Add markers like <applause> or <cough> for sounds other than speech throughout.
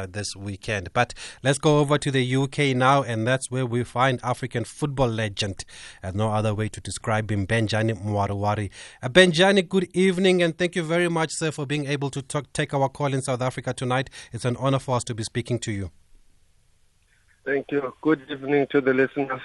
uh, this weekend. But let's go over to the UK now, and that's where we find African football legend. and no other way to describe him, Benjani Mwaruwari. Uh, Benjani, good evening, and thank you very much, sir, for being able to talk, take our call in South Africa tonight. It's an honor for us to be speaking to you. Thank you. Good evening to the listeners.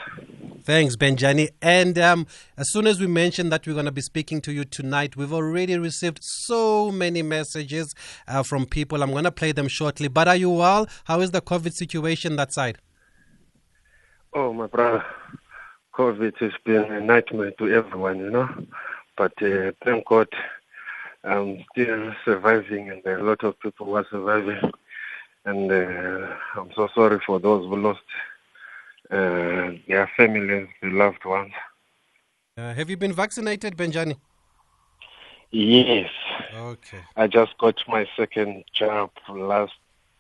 Thanks, Benjani. And um, as soon as we mentioned that we're going to be speaking to you tonight, we've already received so many messages uh, from people. I'm going to play them shortly. But are you well? How is the COVID situation that side? Oh, my brother. COVID has been a nightmare to everyone, you know. But uh, thank God I'm still surviving, and a lot of people were surviving and uh, I'm so sorry for those who lost uh, their families, their loved ones. Uh, have you been vaccinated, Benjani? Yes. Okay. I just got my second jab last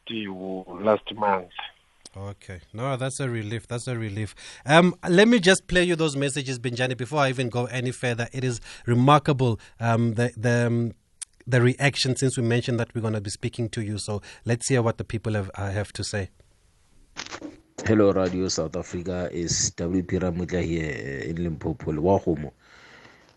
last month. Okay. No, that's a relief. That's a relief. Um, let me just play you those messages, Benjani, before I even go any further. It is remarkable. Um, the the um, the reaction since we mentioned that we're going to be speaking to you. So let's hear what the people have, uh, have to say. Hello, Radio South Africa. Is WP here in Limpopo.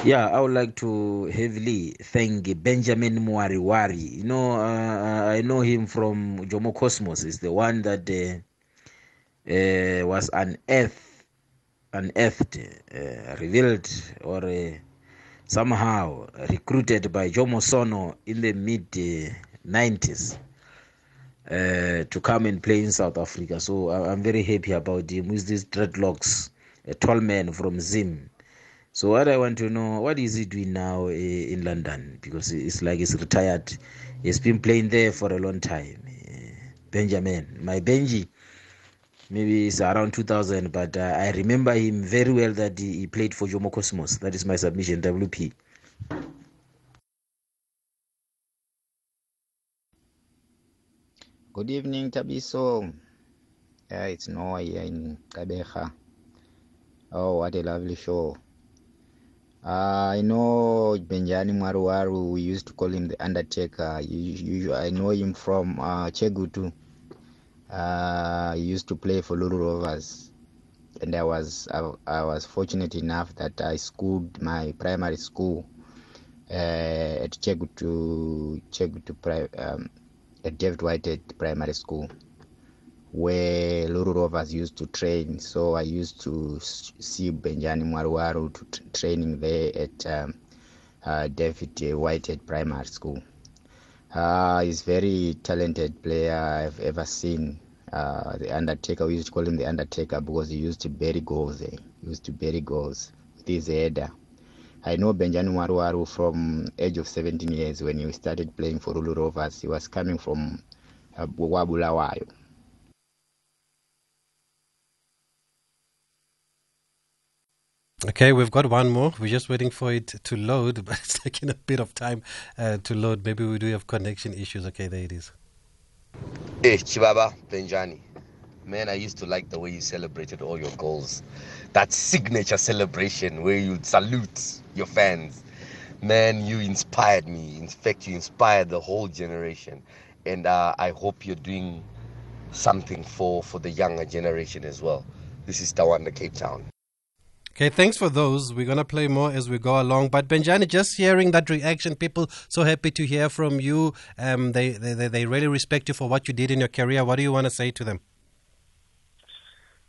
Yeah, I would like to heavily thank Benjamin Mwaruwari. You know, uh, I know him from Jomo Cosmos. Is the one that uh, uh, was unearthed, unearthed, uh, revealed, or somehow recruited by Jomo Sono in the mid 90s uh, to come and play in South Africa. So I'm very happy about him with these dreadlocks, a tall man from Zim. So what I want to know, what is he doing now uh, in London? Because it's like he's retired. He's been playing there for a long time. Benjamin, my Benji, maybe it's around 2000 but uh, i remember him very well that he, he, played for jomo cosmos. That is my submission wp good evening tabiso. Yeah it's noah here in kabeja oh what a lovely show. Uh, I know Benjani Maruwaru, we used to call him the Undertaker. You, you, I know him from uh, Chegutu. Uh, used to play for Lulu Rovers, and I was I, I, was fortunate enough that I schooled my primary school uh, at Chegutu Chegutu um, at David Whitehead Primary School, where Lulu Rovers used to train. So I used to see Benjani Mwaruwaru to training there at um, uh, David Whitehead Primary School. Uh, he's very talented player I've ever seen. Uh, the Undertaker, we used to call him the Undertaker because he used to bury goals. Eh? He used to bury goals with his header. I know Benjamin Waruwaru from age of 17 years when he started playing for Lulu Rovers. He was coming from uh, Wabulawayo. Okay, we've got one more. We're just waiting for it to load, <laughs> but it's taking a bit of time uh, to load. Maybe we do have connection issues. Okay, there it is. Hey, Chibaba Benjani. Man, I used to like the way you celebrated all your goals. That signature celebration where you salute your fans. Man, you inspired me. In fact, you inspired the whole generation. And uh, I hope you're doing something for, for the younger generation as well. This is Tawanda, Cape Town. Okay, thanks for those. We're going to play more as we go along. But Benjani, just hearing that reaction, people so happy to hear from you. Um, they, they, they really respect you for what you did in your career. What do you want to say to them?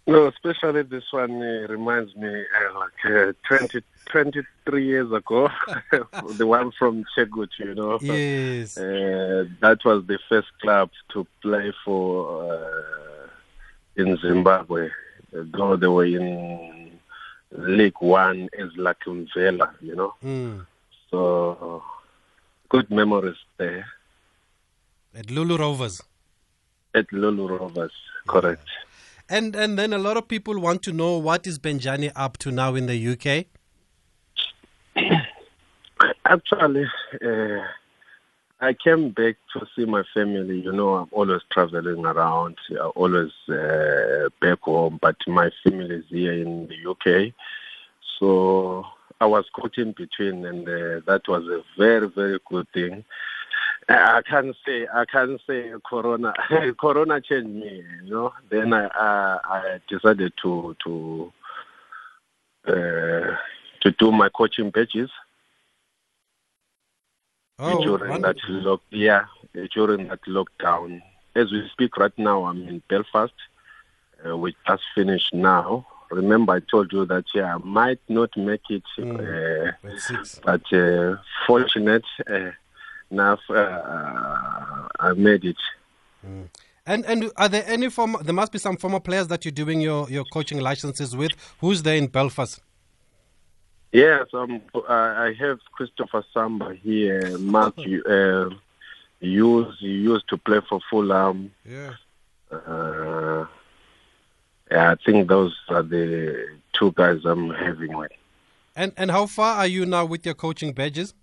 No, especially this one uh, reminds me uh, like uh, 20, 23 years ago, <laughs> the one from Chegut, you know. <laughs> Yes. Uh, that was the first club to play for uh, in Zimbabwe, though they were in League One is like Mvela, you know. Mm. So good memories there. At Lulu Rovers. At Lulu Rovers, correct. Yeah. And and then a lot of people want to know what is Benjani up to now in the UK. <coughs> Actually, uh, I came back to see my family. You know, I'm always traveling around, I'm always uh, back home, but my family is here in the UK. So I was caught in between, and uh, that was a very, very good thing. I can't say I can't say Corona. <laughs> corona changed me, you know. Then I I, I decided to to uh, to do my coaching badges. Oh, during wonderful. that lock, yeah, during that lockdown. As we speak right now, I'm in Belfast. Uh, we just finished now. Remember, I told you that yeah, I might not make it, uh, but uh, fortunate uh, enough, uh, I made it. And and are there any former? There must be some former players that you're doing your, your coaching licenses with. Who's there in Belfast? Yes, um, I I have Christopher Samba here. Mark, uh, used he used to play for Fulham. Yeah. Uh, yeah, I think those are the two guys I'm having with. And and how far are you now with your coaching badges?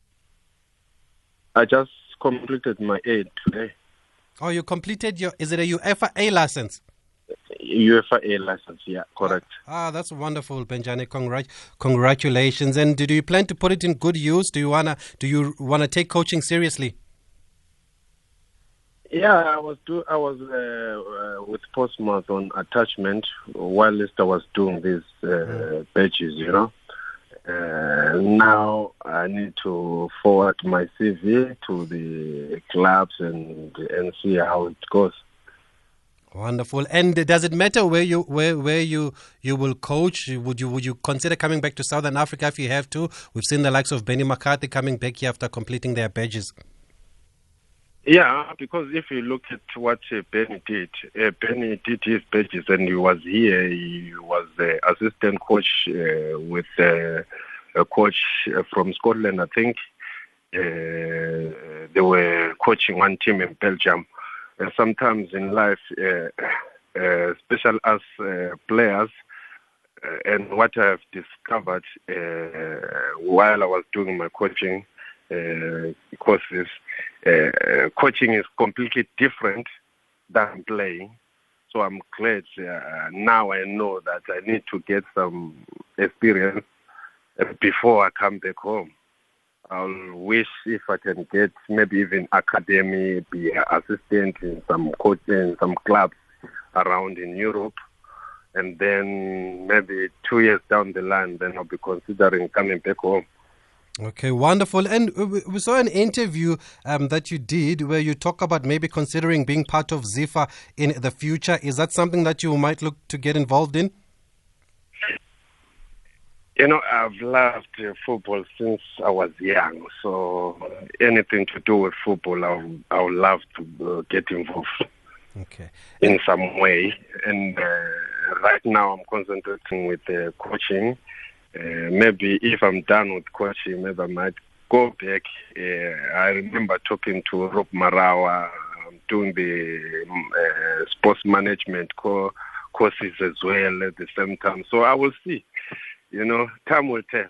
I just completed my aid today. Oh, you completed your. Is it a UEFA A license? UEFA A license, yeah, correct. Ah, that's wonderful, Benjani. Congrat- congratulations. And do you plan to put it in good use? Do you wanna do you wanna take coaching seriously? Yeah, I was do I was uh, uh, with Portsmouth on attachment while I was doing these uh, badges, you know. Uh, now I need to forward my CV to the clubs and and see how it goes. Wonderful. And does it matter where you where where you you will coach? Would you would you consider coming back to Southern Africa if you have to? We've seen the likes of Benny McCarthy coming back here after completing their badges. Yeah, because if you look at what uh, Benny did, uh, Benny did his badges and he was here. He was the assistant coach uh, with uh, a coach uh, from Scotland, I think. Uh, they were coaching one team in Belgium. And sometimes in life, uh, uh, special as uh, players, uh, and what I've discovered uh, while I was doing my coaching uh, courses, uh, coaching is completely different than playing. So I'm glad uh, now I know that I need to get some experience uh, before I come back home. I'll wish if I can get maybe even academy, be an assistant in some coaching, some clubs around in Europe, and then maybe two years down the line, then I'll be considering coming back home. Okay, wonderful. And we- we saw an interview um, that you did where you talk about maybe considering being part of ZIFA in the future. Is that something that you might look to get involved in? You know, I've loved uh, football since I was young. So anything to do with football, I would, love to uh, get involved Okay. in some way. And uh, right now, I'm concentrating with uh, coaching. Uh, maybe if I'm done with coaching, maybe I might go back. Uh, I remember talking to Rob Marawa, um, doing the um, uh, sports management co- courses as well at the same time. So I will see. You know, time will tell.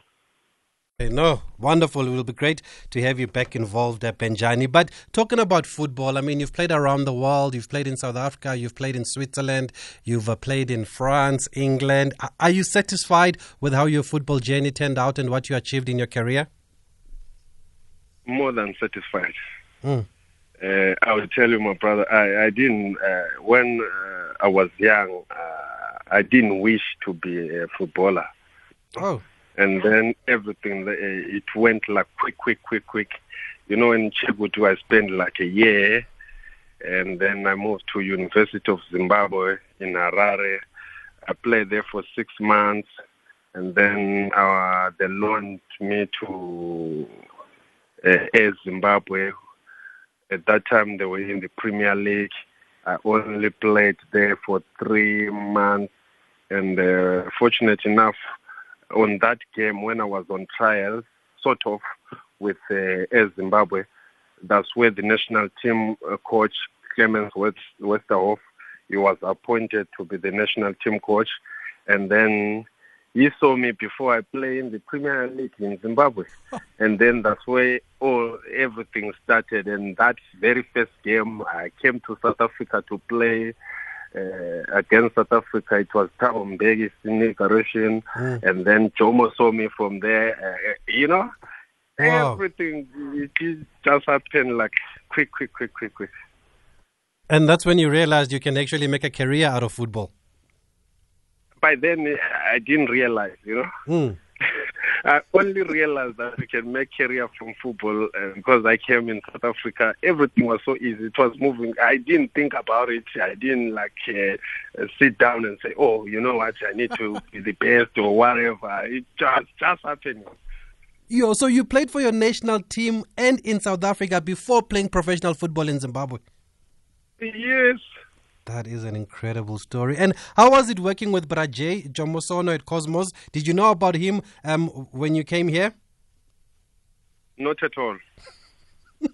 Okay, No, wonderful. It will be great to have you back involved at Benjani. But talking about football, I mean, you've played around the world. You've played in South Africa. You've played in Switzerland. You've uh, played in France, England. Are you satisfied with how your football journey turned out and what you achieved in your career? More than satisfied. Mm. Uh, I will tell you, my brother, I, I didn't, uh, when uh, I was young, uh, I didn't wish to be a footballer. Oh, and then everything it went like quick, quick, quick, quick. You know, in Chegutu, I spent like a year, and then I moved to University of Zimbabwe in Harare. I played there for six months, and then uh, they loaned me to uh, Zimbabwe. At that time, they were in the Premier League. I only played there for three months, and uh, fortunate enough, on that game when I was on trial, sort of with uh, Air Zimbabwe, that's where the national team uh, coach Clemens West, Westerhof, he was appointed to be the national team coach, and then he saw me before I play in the Premier League in Zimbabwe, <laughs> and then that's where all everything started. And that very first game, I came to South Africa to play uh, against South Africa. It was Thabo Mbeki's inauguration, and then Jomo saw me from there. Uh, you know, Wow. Everything just happened like quick, quick, quick, quick, quick. And that's when you realized you can actually make a career out of football. By then, I didn't realize, you know. Mm. I only realized that we can make career from football uh, because I came in South Africa. Everything was so easy. It was moving. I didn't think about it. I didn't like uh, uh, sit down and say, "Oh, you know what? I need to <laughs> be the best or whatever." It just just happened. Yo, so you played for your national team and in South Africa before playing professional football in Zimbabwe. Yes. That is an incredible story. And how was it working with Brajay Jomosono at Cosmos? Did you know about him um, when you came here? Not at all. <laughs>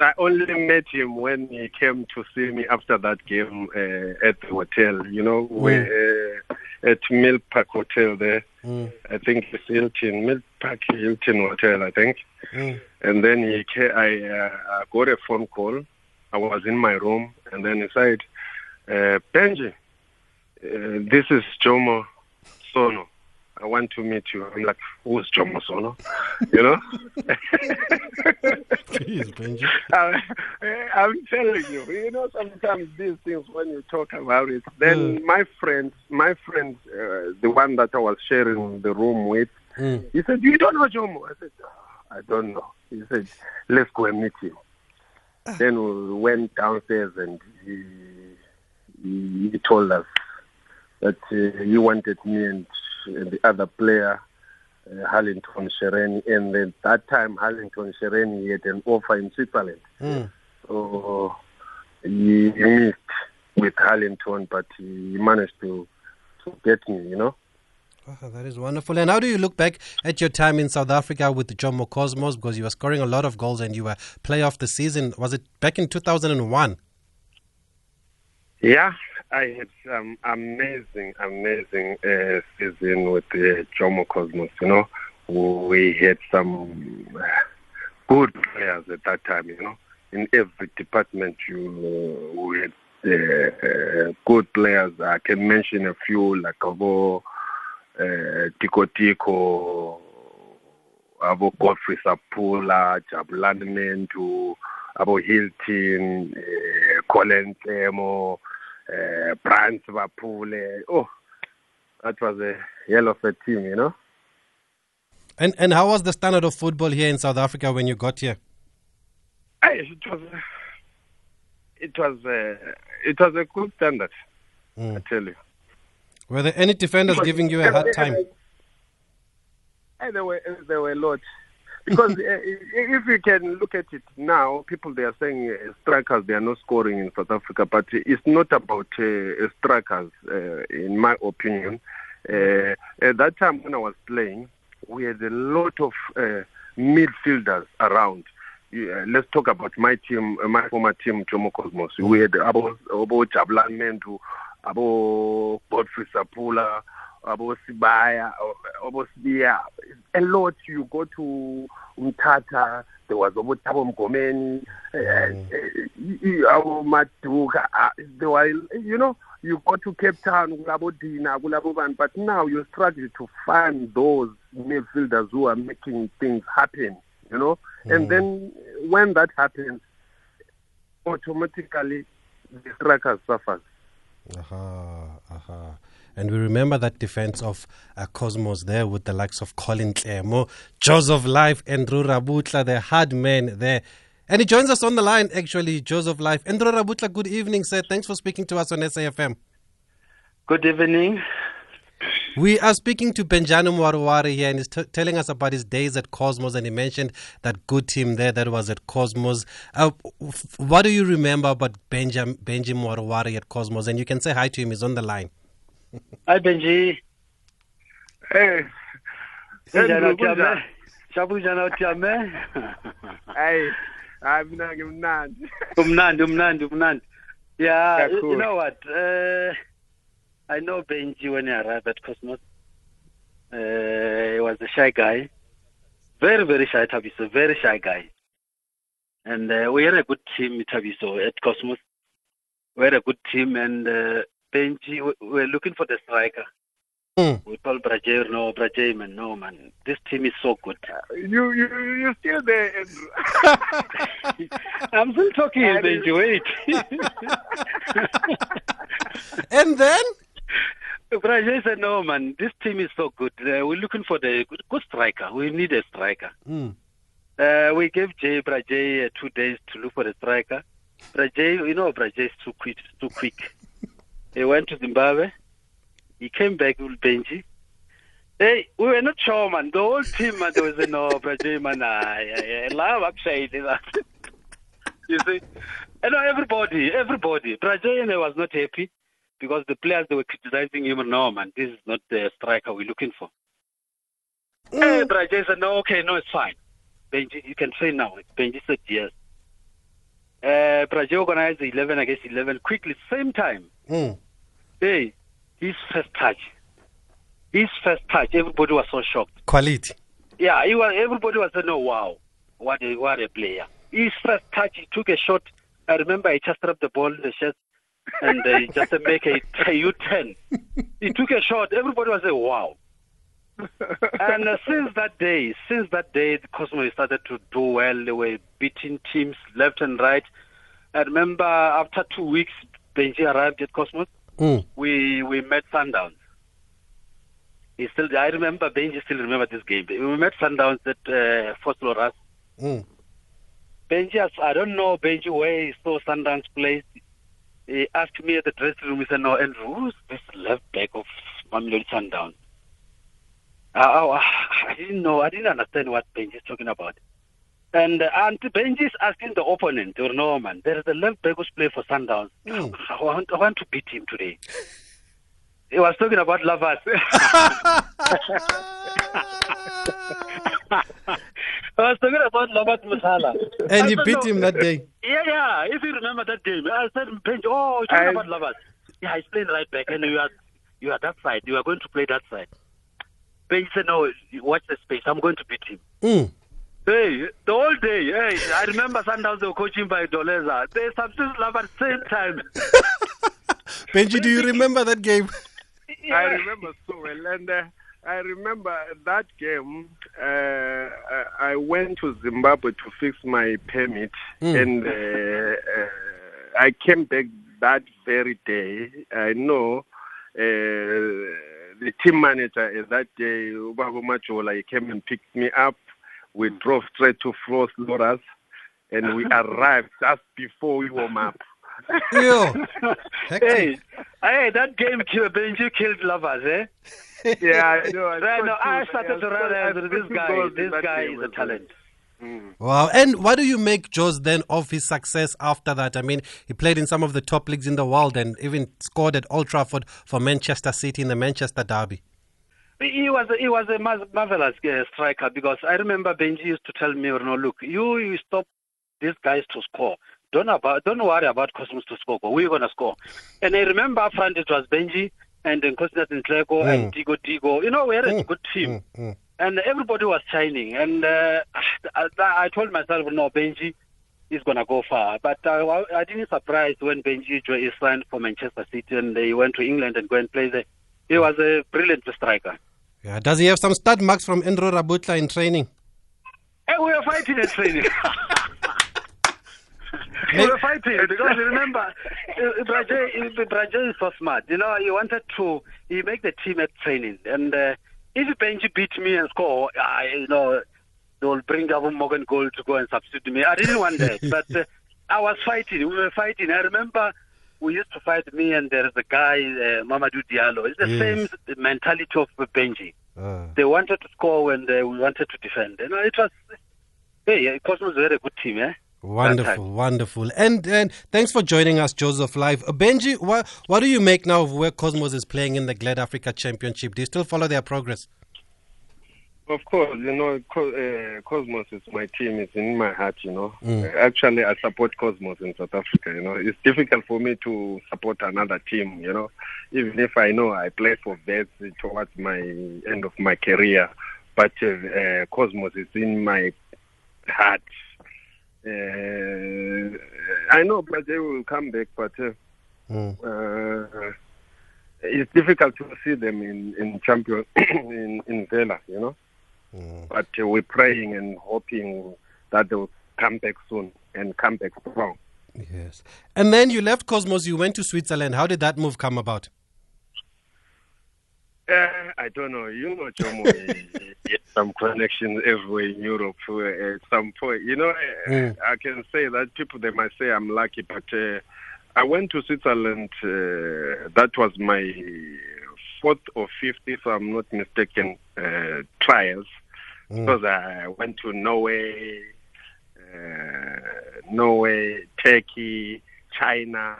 I only met him when he came to see me after that game uh, at the hotel, you know, where, uh, at Mill Park Hotel there. Mm. I think it's Hilton, Mill Park Hilton Hotel, I think. Mm. And then he I uh, I got a phone call. I was in my room, and then he said, uh, Benji, uh, this is Jomo Sono. I want to meet you. I'm like, who's Jomo Sono? You know? <laughs> Jeez, Benji. <laughs> I, I'm telling you, you know, sometimes these things, when you talk about it, then Mm. my friend, my friend, uh, the one that I was sharing the room with, Mm. he said, You don't know Jomo? I said, "Oh, I don't know. He said, Let's go and meet him. Then we went downstairs and he, he, told us that uh, he wanted me and, and the other player, uh, Harlington Shereni. And at that time, Harlington Shereni had an offer in Switzerland. Mm. So he missed with Harlington, but he managed to, to get me, you know. Oh, that is wonderful. And how do you look back at your time in South Africa with the Jomo Cosmos? Because you were scoring a lot of goals and you were player of the season. Was it back in 2001? Yeah, I had some amazing, amazing uh, season with the Jomo Cosmos. You know, we had some uh, good players at that time. You know, in every department, you uh, we had uh, uh, good players. I can mention a few like Abo, uh, Tiko Tiko, Abo Godfrey Sapula, Jabulani Mendu, Abo Hilton, uh, Colin Clemo, uh, Brant Vapule. Oh, that was a hell of a team, you know. And and how was the standard of football here in South Africa when you got here? Hey, it was, it was, uh, it was a good standard. I Mm. tell you. Were there any defenders giving you a hard time? Hey, there were there were a lot. Because uh, if you can look at it now, people they are saying uh, strikers they are not scoring in South Africa, but it's not about uh, strikers, in my opinion. At that time when I was playing, we had a lot of midfielders around. Let's talk about my team, my former team, Jomo Cosmos. We had Abo, Abo Jablan Mendu, Abo Godfrey Sapula, Abo Sibaya, Abo Sibia. A lot. You go to Umtata, there was Abo Thabo Mngomeni, uh, Abo Maduka. Uh, there were, you know, you go to Cape Town, Kulabo Dina, Kulabo Ban, but now you struggle to find those midfielders who are making things happen, you know. And then when that happens, automatically the striker suffers. Aha, aha. And we remember that defense of uh, Cosmos there with the likes of Colin Clemo, Joseph Life, Andrew Rabutla, the hard man there. And he joins us on the line, actually, Joseph Life. Andrew Rabutla, good evening, sir. Thanks for speaking to us on SAFM. Good evening. We are speaking to Benjani Mwaruwari here, and he's t- telling us about his days at Cosmos. And he mentioned that good team there that was at Cosmos. Uh, f- what do you remember about Benjam- Benji Mwaruwari at Cosmos? And you can say hi to him, he's on the line. Hi Benji. Hey, Njani kunjani? utyame? Shabujana utyame? hey, I'm not mnandi. Umnandi, umnandi, umnandi. Yeah, you know what? Uh, I know Benji when he arrived at Cosmos. Uh, he was a shy guy. Very, very shy, Tabiso. Very shy guy. And uh, we had a good team, Tabiso, at Cosmos. We had a good team, and uh, Benji, we we were looking for the striker. Mm. We told Brajer, no, Brajer, man, no, man, this team is so good. You you you still there, Andrew? <laughs> I'm still talking, I Benji, wait. <laughs> And then? Brajer said, no, man, this team is so good. Uh, we're looking for the good, good striker. We need a striker. Mm. Uh, we gave Jay Brajay uh, two days to look for the striker. Brajay, you know, Brajay is too quick. Too quick. He went to Zimbabwe. He came back with Benji. Hey, we were not sure, man. The whole team, man, there was no, Brajay, man. I love upside. That. <laughs> you see? And everybody, everybody. Brajay was not happy because the players they were criticizing him. And no, man, this is not the striker we're looking for. Mm. Hey, Brajay said, no, okay, no, it's fine. Benji, you can train now. Benji said yes. Uh, Braje organized 11 against 11 quickly, same time. Mm. Hey, his first touch. His first touch, everybody was so shocked. Quality. Yeah, he was, everybody was saying, oh, wow, what a, what a player. His first touch, he took a shot. I remember he just dropped the ball in the chest and uh, he just make a, a <laughs> U-turn. He took a shot. Everybody was saying, wow. And uh, since that day, since that day, the Cosmos started to do well. They were beating teams left and right. I remember after two weeks, Benji arrived at Cosmos. Mm. We we met Sundowns. He still, I remember Benji still remember this game. We met Sundowns at uh, Fort Loras. Mm. Benji, has- I don't know Benji where he saw Sundowns play. He asked me at the dressing room. He said, "No, Andrew, who's this left back of Mamelodi Sundowns?" I, I, I didn't know. I didn't understand what Benji is talking about. And uh, and Benji is asking the opponent, or no man, there is a left back who's playing for Sundowns. Mm. <laughs> I want, I want to beat him today. He was talking about lovers. <laughs> I was talking about Labat Musala. And you beat him that day. Yeah, yeah. If you remember that game, I said, Benji, oh, you're talking I- about Lovers. Yeah, he's playing right back, and you are you are that side. You are going to play that side. Benji said, no, watch the space. I'm going to beat him. Mm. Hey, the whole day, hey, I remember sometimes they were coaching by Doleza. They substitute love at the same time. <laughs> Benji, do you remember that game? <laughs> I remember so well, and uh, I remember that game. Uh, I- I went to Zimbabwe to fix my permit, Mm. and uh, uh, I came back that very day. I know uh, the team manager at that day, Ubaba Machola, he came and picked me up. We drove straight to Flos Loras, and we <laughs> arrived just before we warm up. Yo. <laughs> Hectic. hey, hey, that game killed Benji killed lovers, eh? <laughs> Yeah, I know. I Right scored now, I started to realize that this guy, this guy is a as talent. Wow. And what do you make, Jos, then of his success after that? I mean, he played in some of the top leagues in the world and even scored at Old Trafford for Manchester City in the Manchester Derby. He was he was a marvelous uh, striker because I remember Benji used to tell me, you know, look, you, you stop these guys to score. Don't about don't worry about Cosmos to score. We're gonna score." And I remember up front it was Benji and then Constantine Tlego and Digo Digo. You know, we had a Mm, good team, mm, mm. And everybody was shining. And uh, <sighs> I, I told myself, "No, Benji." is gonna go far, but uh, I didn't surprise when Benji is signed for Manchester City and he went to England and go and play there. He was a brilliant striker. Yeah. Does he have some stud marks from Andrew Rabutla in training? Hey, we were fighting in training. <laughs> <laughs> we were fighting because remember, uh, Braje, Braje is so smart. You know, he wanted to he make the team at training, and uh, if Benji beat me and score, I you know they will bring up Morgan Gould to go and substitute me. I didn't want that, but <laughs> uh, I was fighting. We were fighting. I remember we used to fight me and there's a guy, uh, Mamadou Diallo. It's the Yes. same mentality of Benji Uh, they wanted to score when they we wanted to defend. You know, it was hey, Cosmos were a very good team, eh? Wonderful, wonderful. And and thanks for joining us, Joseph Live. Uh, Benji, what what do you make now of where Cosmos is playing in the Glad Africa Championship? Do you still follow their progress? Of course, you know, Co- uh, Cosmos is my team. It's in my heart, you know. Mm. Uh, Actually, I support Cosmos in South Africa, you know. It's difficult for me to support another team, you know, even if I know I play for Vets towards my end of my career. But uh, uh, Cosmos is in my heart. Uh, I know Brazil will come back, but uh, Mm. uh, it's difficult to see them in in champion <clears throat> in in Vela, you know. Mm. But uh, we're praying and hoping that they'll come back soon and come back strong. Yes. And then you left Cosmos, you went to Switzerland. How did that move come about? Uh, I don't know. You know, Jomo, <laughs> some connections everywhere in Europe. Uh, at some point, you know, uh, Mm. I can say that people they might say I'm lucky, but uh, I went to Switzerland. Uh, that was my fourth or fifth, if I'm not mistaken, uh, trials Mm. because I went to Norway, uh, Norway, Turkey, China,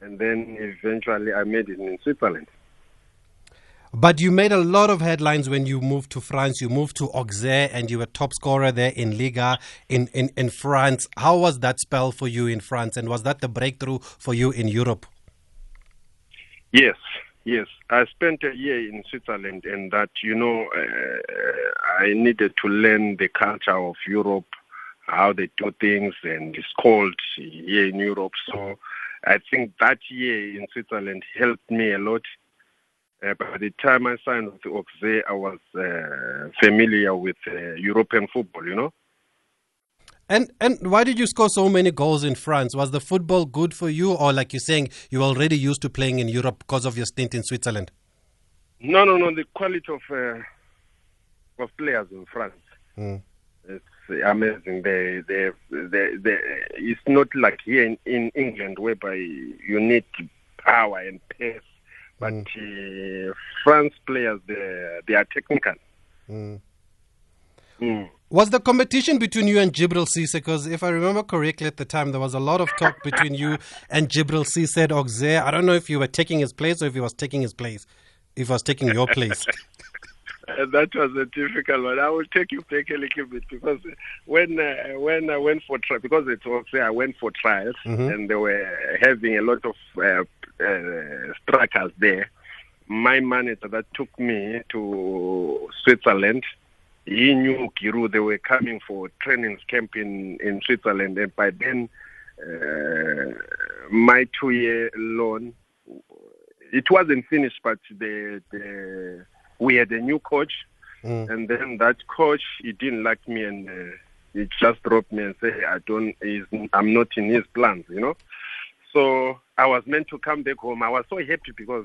and then eventually I made it in Switzerland. But you made a lot of headlines when you moved to France. You moved to Auxerre and you were top scorer there in Liga in, in, in France. How was that spell for you in France? And was that the breakthrough for you in Europe? Yes, yes. I spent a year in Switzerland, and that you know, uh, I needed to learn the culture of Europe, how they do things, and it's cold here in Europe. So, I think that year in Switzerland helped me a lot. Uh, by the time I signed with Auxerre, I was uh, familiar with uh, European football. You know. And and why did you score so many goals in France? Was the football good for you, or like you're saying, you were already used to playing in Europe because of your stint in Switzerland? No, no, no. The quality of uh, of players in France. Mm. It's amazing. They, they, they, they, it's not like here in, in England, whereby you need power and pace. But uh, France players, they, they are technical. Mm. Mm. Was the competition between you and Djibril Cisse? Because if I remember correctly at the time, there was a lot of talk between you and Djibril Cisse at Auxerre. I don't know if you were taking his place or if he was taking his place, if he was taking your place. <laughs> <laughs> That was a difficult one. I will take you back a little bit because when uh, when I went for trial, because it was I went for trials Mhm. and they were having a lot of uh, uh, strikers there. My manager that took me to Switzerland, he knew Guy Roux. They were coming for training camp in in Switzerland, and by then, uh, my two-year loan it wasn't finished, but the the we had a new coach, Mm. and then that coach he didn't like me, and uh, he just dropped me and said, "I don't, I'm not in his plans," you know. So I was meant to come back home. I was so happy because,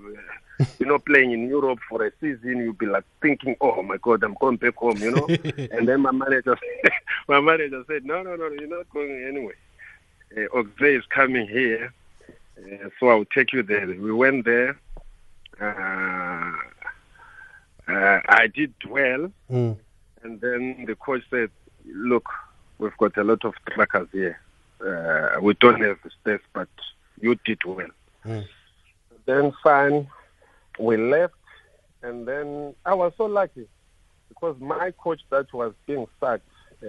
uh, you know, playing in Europe for a season, you'd be like thinking, "Oh my God, I'm going back home," you know. <laughs> and then my manager, <laughs> my manager said, "No, no, no, you're not going anyway. Uh, Auxerre is coming here, uh, so I'll take you there." We went there. Uh, uh, I did well, Mm. and then the coach said, "Look, we've got a lot of trackers here. Uh, we don't have space, but you did well." Mm. Then fine, we left, and then I was so lucky because my coach that was being sacked uh,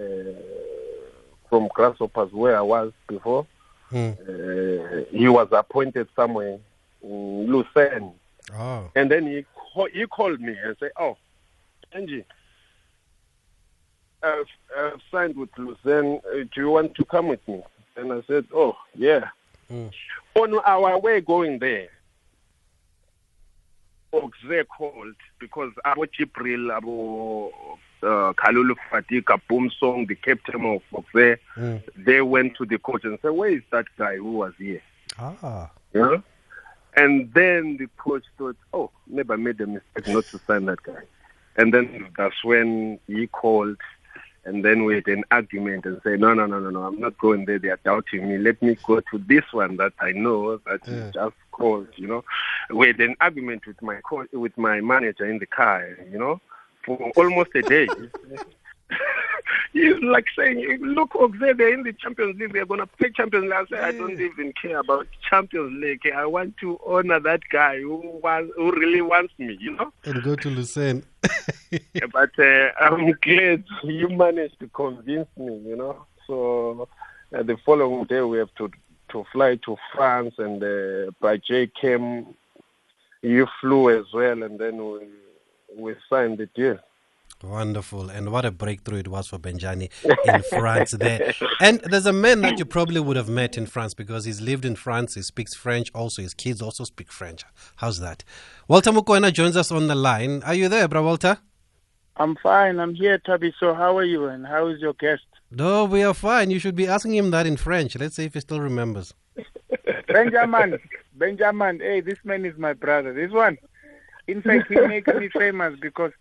from Grasshoppers, where I was before, Mm. uh, he was appointed somewhere in Lucerne. Oh. And then he he called me and said, "Oh, Angie, I've, I've signed with Lucerne. Uh, do you want to come with me?" And I said, "Oh, yeah." Mm. On our way going there, Auxerre called because Abo Chipril, Abo uh, Kalilou Fadiga, Boom Song, the captain of Auxerre, Mm. they went to the coach and said, "Where is that guy who was here?" Ah. Yeah? And then the coach thought, oh, maybe I made a mistake not to sign that guy. And then that's when he called, and then we had an argument and say, no, no, no, no, no, I'm not going there. They are doubting me. Let me go to this one that I know that Yeah. is just called. You know, we had an argument with my co- with my manager in the car. You know, for almost a day. <laughs> <laughs> He's like saying, look, Auxerre, they're in the Champions League. They're going to play Champions League. I said, I don't even care about Champions League. I want to honor that guy who wants, who really wants me, you know? And go to Lucerne. <laughs> but uh, I'm glad you managed to convince me, you know? So uh, the following day, we have to, to fly to France, and uh, Bajay came. You flew as well, and then we, we signed the deal. Wonderful. And what a breakthrough it was for Benjani in France there. And there's a man that you probably would have met in France because he's lived in France. He speaks French also. His kids also speak French. How's that? Walter Mokoena joins us on the line. Are you there, bro Walter? I'm fine. I'm here, Tabby. So how are you and how is your guest? No, we are fine. You should be asking him that in French. Let's see if he still remembers. Benjamin. Benjamin. Hey, this man is my brother. This one. In fact, he makes me famous because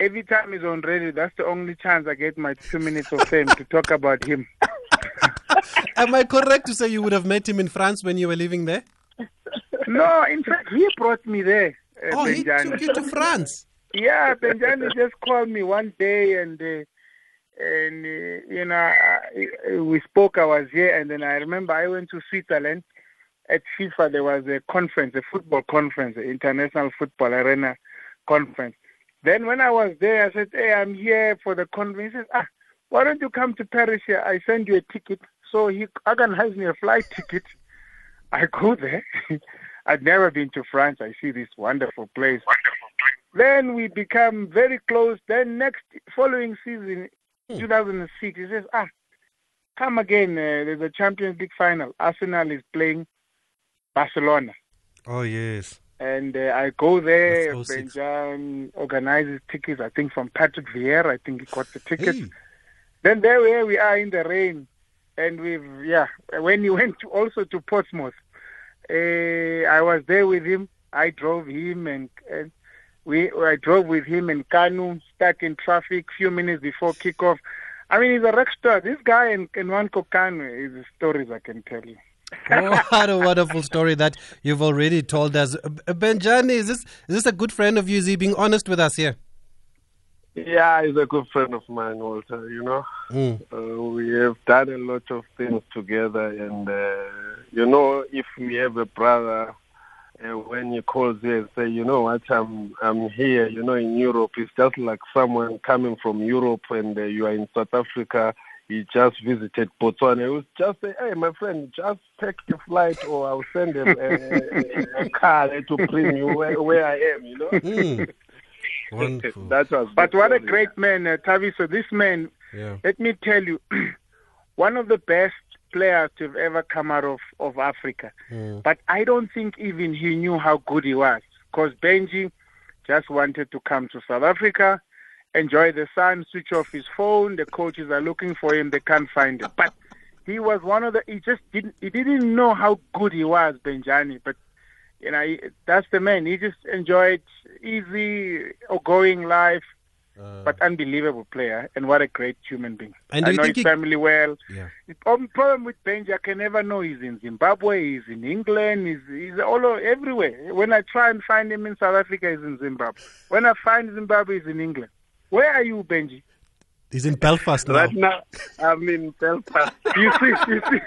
every time he's on radio, that's the only chance I get my two minutes of fame to talk about him. <laughs> Am I correct to say you would have met him in France when you were living there? No, in fact, he brought me there. Uh, oh, he took you to France. Yeah, Benjani just called me one day and uh, and uh, you know I, we spoke. I was here, and then I remember I went to Switzerland at FIFA. There was a conference, a football conference, an international football arena conference. Then when I was there, I said, "Hey, I'm here for the conference." He says, "Ah, why don't you come to Paris here? I send you a ticket." So he organized me a flight <laughs> ticket. I go there. <laughs> I'd never been to France. I see this wonderful place. Then we become very close. Then next following season, 2006, he says, ah, come again. Uh, there's a Champions League final. Arsenal is playing Barcelona. Oh, yes. And uh, I go there. That's 06. Benjamin organizes tickets, I think, from Patrick Vieira. I think he got the tickets. Hey. Then there where we are in the rain, and we've yeah. When he <laughs> went to, also to Portsmouth, uh, I was there with him. I drove him, and, and we I drove with him in Kanu, stuck in traffic. Few minutes before kickoff. I mean, he's a rock star. This guy in Nwankwo Kanu is stories I can tell you. Oh, <laughs> what a wonderful story that you've already told us. Benjani, is this, is this a good friend of yours? Is he being honest with us here? Yeah, he's a good friend of mine, Walter. You know, Mm. uh, we have done a lot of things together, and uh, you know, if we have a brother, uh, when he calls you and say, you know what, I'm I'm here, you know, in Europe, it's just like someone coming from Europe, and uh, you are in South Africa. He just visited Botswana. He was just say, hey, my friend, just take a flight, or I'll send a, a, a car to bring you where, where I am. You know. Mm. <laughs> Wonderful. that was. But the what a great man, uh, Tavi. So this man, Yeah. let me tell you, <clears throat> one of the best players to have ever come out of, of Africa. Mm. But I don't think even he knew how good he was. Because Benji just wanted to come to South Africa, enjoy the sun, switch off his phone. The coaches are looking for him, they can't find him. But he was one of the, he just didn't, he didn't know how good he was, Benjani. But, you know, he, that's the man. He just enjoyed easy, going life Uh, but unbelievable player and what a great human being. And I know his he- family well. yeah. The problem with Benji, I can never know he's in Zimbabwe, he's in England, he's, he's all over, everywhere. When I try and find him in South Africa, he's in Zimbabwe. When I find Zimbabwe, he's in England. Where are you, Benji? He's in Belfast now. Right now, I'm in Belfast. <laughs> You see, you see.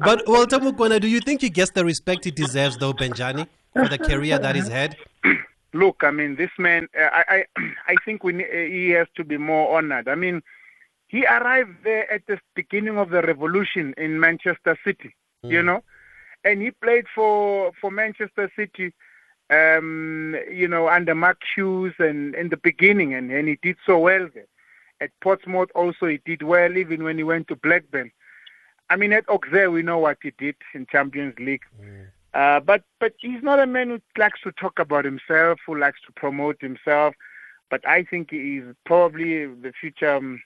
But Walter Mokoena, do you think he gets the respect he deserves, though, Benjani, for the career that he's had? <clears throat> Look, I mean, this man, uh, I, I, <clears throat> I think we, uh, he has to be more honored. I mean, he arrived there at the beginning of the revolution in Manchester City, you know, and he played for for Manchester City, um, you know, under Mark Hughes and in the beginning, and, and he did so well there. At Portsmouth also he did well, even when he went to Blackburn. I mean, at Auxerre we know what he did in Champions League. Uh, but but he's not a man who likes to talk about himself, who likes to promote himself. But I think he's probably the future um,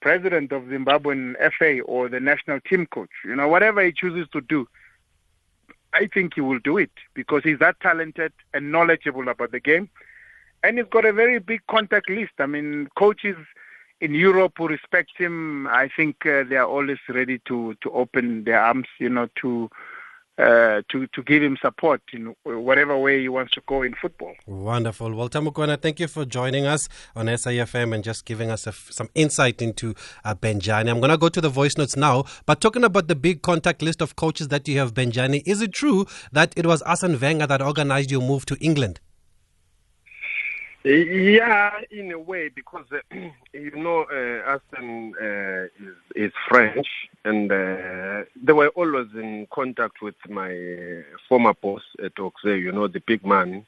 president of Zimbabwean FA or the national team coach. You know, whatever he chooses to do, I think he will do it because he's that talented and knowledgeable about the game, and he's got a very big contact list. I mean, coaches in Europe who respect him, I think uh, they are always ready to to open their arms, you know, to uh, to to give him support in whatever way he wants to go in football. Wonderful. Well, Mokoena, thank you for joining us on SAFM and just giving us some insight into uh, Benjani. I'm going to go to the voice notes now, but talking about the big contact list of coaches that you have, Benjani, is it true that it was Arsene Wenger that organized your move to England? Yeah, in a way, because uh, <clears throat> you know, uh, Aston uh, is is French, and uh, they were always in contact with my former boss at Auxerre. You know, the big man,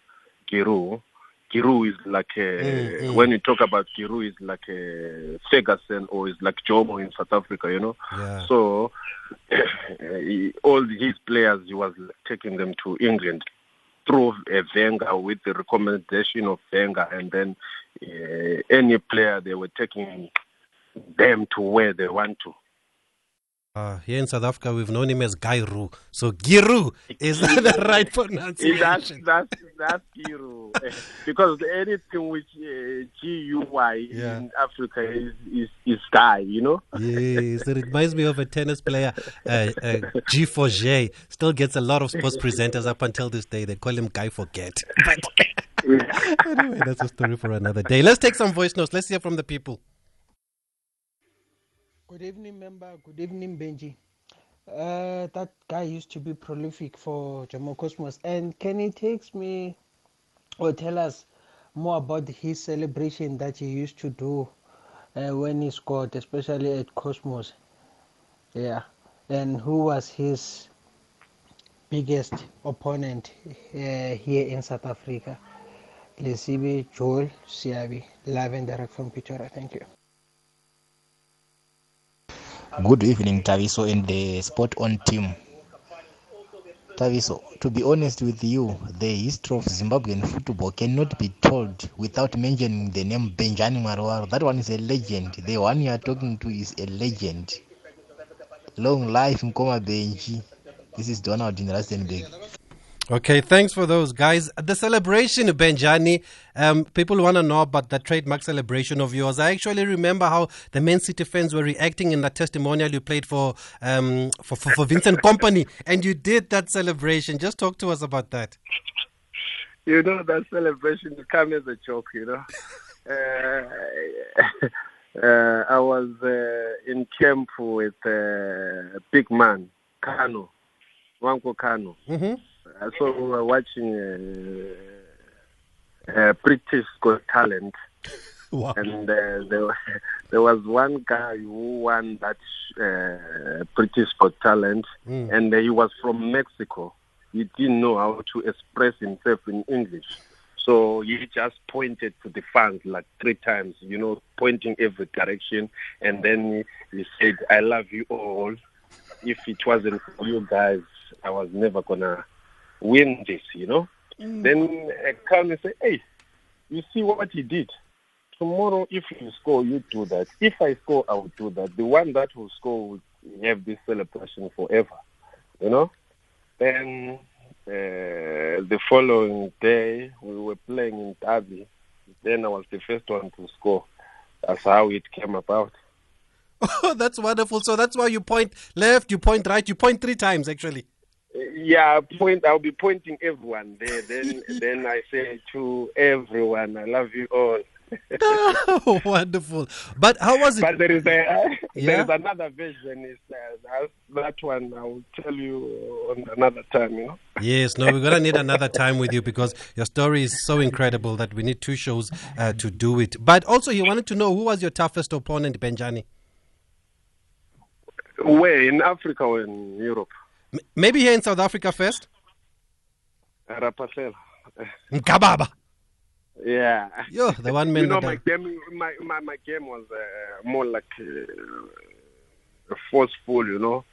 Guy Roux. Giroud is like a, Mm, mm. when you talk about Guy Roux is like a Ferguson or is like Jomo in South Africa, you know. Yeah. So <clears throat> all his players, he was taking them to England through uh, Wenger with the recommendation of Wenger, and then uh, any player they were taking them to where they want to. Uh, here in South Africa, we've known him as Gairu. So Giru is that the <laughs> right pronunciation? that's that's Guy Roux. <laughs> because anything which uh, G U Y Yeah. in Africa is, is is guy, you know. Yes, it reminds me of a tennis player, uh, uh, G for J. Still gets a lot of sports presenters up until this day. They call him Guy Forget. <laughs> But anyway, that's a story for another day. Let's take some voice notes. Let's hear from the people. Good evening, member. Good evening, Benji. Uh, that guy used to be prolific for Jomo Cosmos. And can he takes me or tell us more about his celebration that he used to do uh, when he scored, especially at Cosmos? Yeah. And who was his biggest opponent uh, here in South Africa? Lesibe Joel Siabi, live and direct from Pretoria. Thank you. Good evening, Taviso and the Sport On team. Taviso, to be honest with you, the history of Zimbabwean football cannot be told without mentioning the name Benjani Marwaro. That one is a legend. The one you are talking to is a legend. Long life, Mkoma Benji. This is Donald in Rustenburg. Okay, thanks for those guys. The celebration, Benjani, um, people want to know about the trademark celebration of yours. I actually remember how the Man City fans were reacting in that testimonial you played for um, for, for, for Vincent Kompany, and you did that celebration. Just talk to us about that. you know that celebration come as a joke, you know. <laughs> uh, <laughs> uh, I was uh, in camp with uh, big man Kanu, Nwankwo Kanu. hmm So we were watching uh, uh, British Got Talent, <laughs> Wow. and uh, there, <laughs> there was one guy who won that uh, British Got Talent, Mm. and he was from Mexico. He didn't know how to express himself in English. So he just pointed to the fans like three times, you know, pointing every direction. And then he, he said, I love you all. If it wasn't for you guys, I was never going to win this, you know. Then uh, come and say, hey, you see what he did? Tomorrow, if you score, you do that. If I score, I will do that. The one that will score will have this celebration forever, you know. Then uh, the following day, we were playing in Derby. Then I was the first one to score. That's how it came about. <laughs> Oh, that's wonderful. So that's why you point left, you point right, you point three times actually. Yeah, point. I'll be pointing everyone there. Then, <laughs> then I say to everyone, I love you all. oh, <laughs> wonderful. But how was it? But there is a Yeah? <laughs> there is another version. Is uh, that, that one I will tell you on another time. You know. Yes, no, we're going to need another time with you because your story is so incredible that we need two shows uh, to do it. But also, he wanted to know who was your toughest opponent, Benjani? Where in Africa or in Europe? M- maybe here in South Africa first? Rapasela. Mkababa. Yeah. Yo, the one man You know, my game, my, my, my game was uh, more like uh, forceful, you know.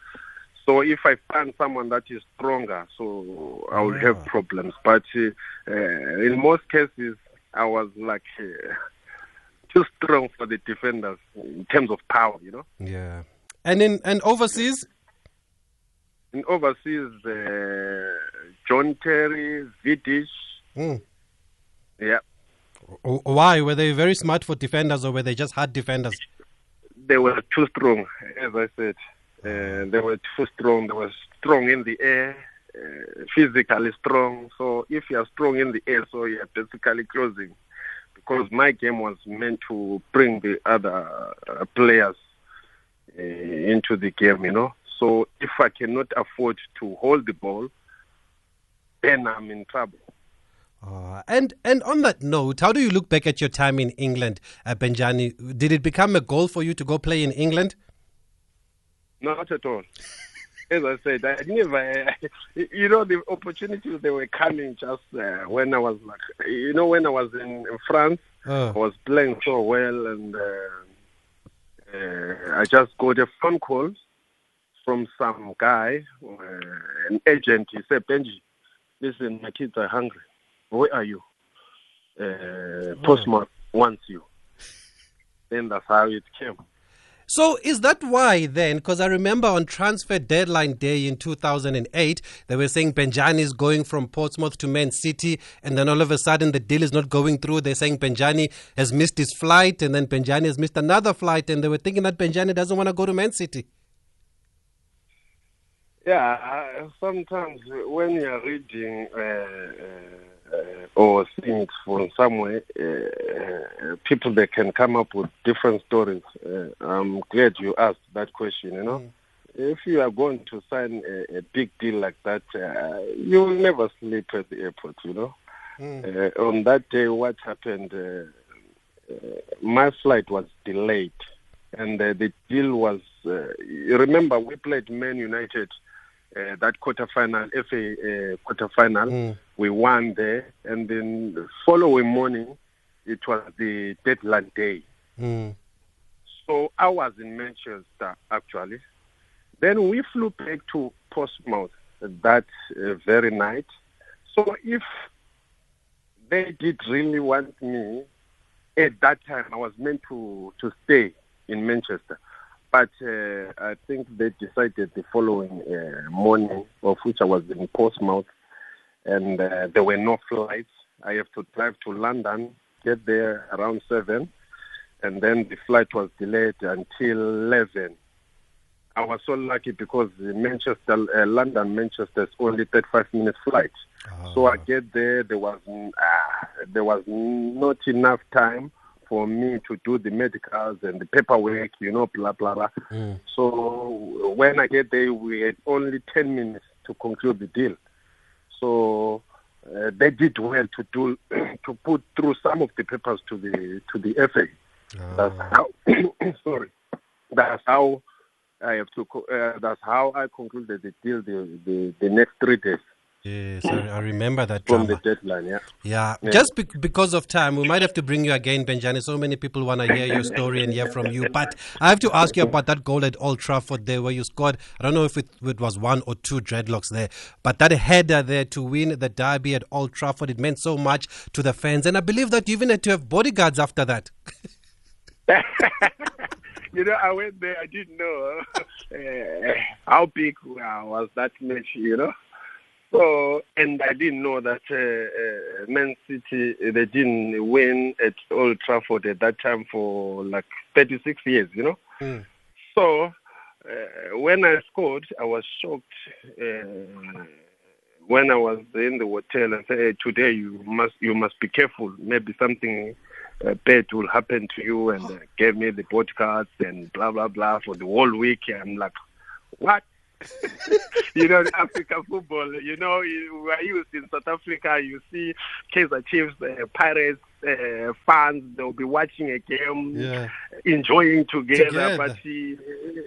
So if I find someone that is stronger, so I will have problems. But uh, uh, in most cases, I was like uh, too strong for the defenders in terms of power, you know. Yeah. And in and overseas? In overseas, uh, John Terry, Vidic, Mm. yeah, O- Why? Were they very smart for defenders or were they just hard defenders? they were too strong, as I said. Uh, they were too strong. They were strong in the air, uh, physically strong. So if you are strong in the air, so you are basically closing. Because my game was meant to bring the other uh, players uh, into the game, you know. So if I cannot afford to hold the ball, then I'm in trouble. Uh, and and on that note, how do you look back at your time in England, uh, Benjani? Did it become a goal for you to go play in England? Not at all. <laughs> as I said, I never, <laughs> you know, the opportunities they were coming just uh, when I was like, you know, when I was in, in France, Oh. I was playing so well, and uh, uh, I just got a phone call from some guy, uh, an agent. He said, Benji, listen, my kids are hungry. Where are you? Uh, Portsmouth wants you. Then that's how it came. So is that why then? Because I remember on transfer deadline day in 2008, they were saying Benjani is going from Portsmouth to Man City, and then all of a sudden the deal is not going through. They're saying Benjani has missed his flight, and then Benjani has missed another flight, and they were thinking that Benjani doesn't want to go to Man City. Yeah, sometimes when you're reading uh, uh, uh, or seeing it from somewhere, uh, uh, people they can come up with different stories. Uh, I'm glad you asked that question. You know, if you are going to sign a, a big deal like that, uh, you will never sleep at the airport. You know, uh, on that day, what happened? Uh, uh, my flight was delayed, and uh, the deal was. Uh, you remember, we played Man United uh, that quarterfinal, FA uh, quarterfinal. We won there, and then the following morning, it was the deadline day. Mm. So I was in Manchester actually. Then we flew back to Portsmouth that uh, very night. So if they did really want me, at that time I was meant to to stay in Manchester. But uh, I think they decided the following uh, morning, of which I was in Portsmouth, and uh, there were no flights. I have to drive to London, get there around seven, and then the flight was delayed until eleven. I was so lucky because the Manchester, uh, London, Manchester is only 35 minutes flight. So I get there, there was ah, there was not enough time for me to do the medicals and the paperwork, you know, blah blah blah. So when I get there, we had only 10 minutes to conclude the deal. So uh, they did well to do <clears throat> to put through some of the papers to the to the FA. That's how. <clears throat> sorry. That's how I have to. Uh, that's how I concluded the deal the the, the next three days Yes, I, I remember that from drama. the deadline. Yeah. Yeah, Yeah. just bec because of time, we might have to bring you again, Benjani. So many people want to hear your story and hear from you. But I have to ask you about that goal at Old Trafford there where you scored. I don't know if it, it was one or two dreadlocks there, but that header there to win the derby at Old Trafford, it meant so much to the fans. And I believe that you even had to have bodyguards after that. <laughs> you know, I went there. I didn't know uh, <laughs> how big uh, was that match. You know, so and I didn't know that uh, uh, Man City they didn't win at Old Trafford at that time for like 36 years. You know, so uh, when I scored, I was shocked. Uh, when I was in the hotel, I said, hey, "Today you must you must be careful. Maybe something uh, bad will happen to you." And uh, gave me the bodyguards and blah blah blah for the whole week. I'm like, "What?" <laughs> you know, African football. You know, you we are used in South Africa. You see Kaiser Chiefs, uh, Pirates uh, fans. They'll be watching a game, Yeah. enjoying together. Together. But he,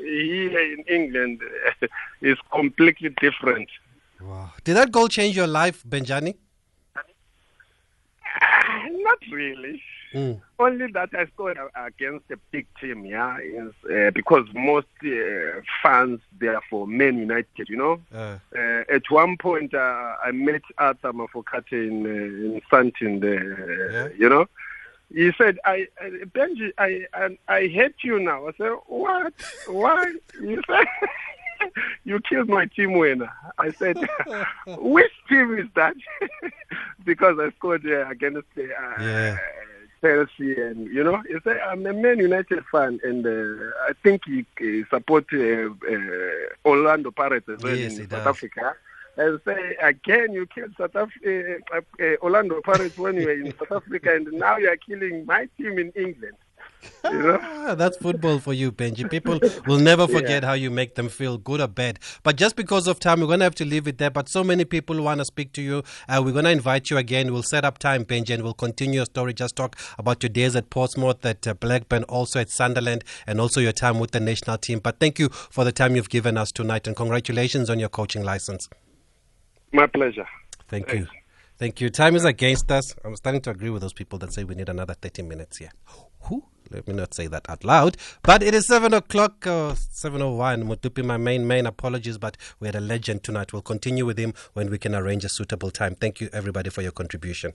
here in England, <laughs> is completely different. Wow. Did that goal change your life, Benjani? Ah, Not really. Mm. Only that I scored against a big team, yeah, is, uh, because most uh, fans they are for Man United, you know. Uh, Uh, at one point, uh, I met Arthur Mafokate in uh, in Sandton there, you know. He said, "I, I Benji, I, I I hate you now." I said, "What? Why?" He <laughs> said, "You killed my team winner." I said, <laughs> "Which team is that?" <laughs> because I scored uh, against uh, Yeah. Chelsea, and you know, he said, "I'm a Man United fan, and uh, I think he, he support uh, uh, Orlando Pirates as well Yes, in South does. Africa." And say again, you killed South Af- uh, uh, uh, Orlando Pirates when you were in South Africa, and now you are killing my team in England. <laughs> You know? Ah, that's football for you, Benji. People will never forget how you make them feel good or bad. But just because of time, we're going to have to leave it there. But so many people want to speak to you. Uh, we're going to invite you again. We'll set up time, Benji, and we'll continue your story. Just talk about your days at Portsmouth, at uh, Blackburn, also at Sunderland, and also your time with the national team. But thank you for the time you've given us tonight, and congratulations on your coaching license. My pleasure. Thank you. Thank you. Time is against us. I'm starting to agree with those people that say we need another 30 minutes here. Who? Let me not say that out loud. But it is 7 o'clock, uh, 7.01. Mutupi, my main, main apologies, but we had a legend tonight. We'll continue with him when we can arrange a suitable time. Thank you, everybody, for your contribution.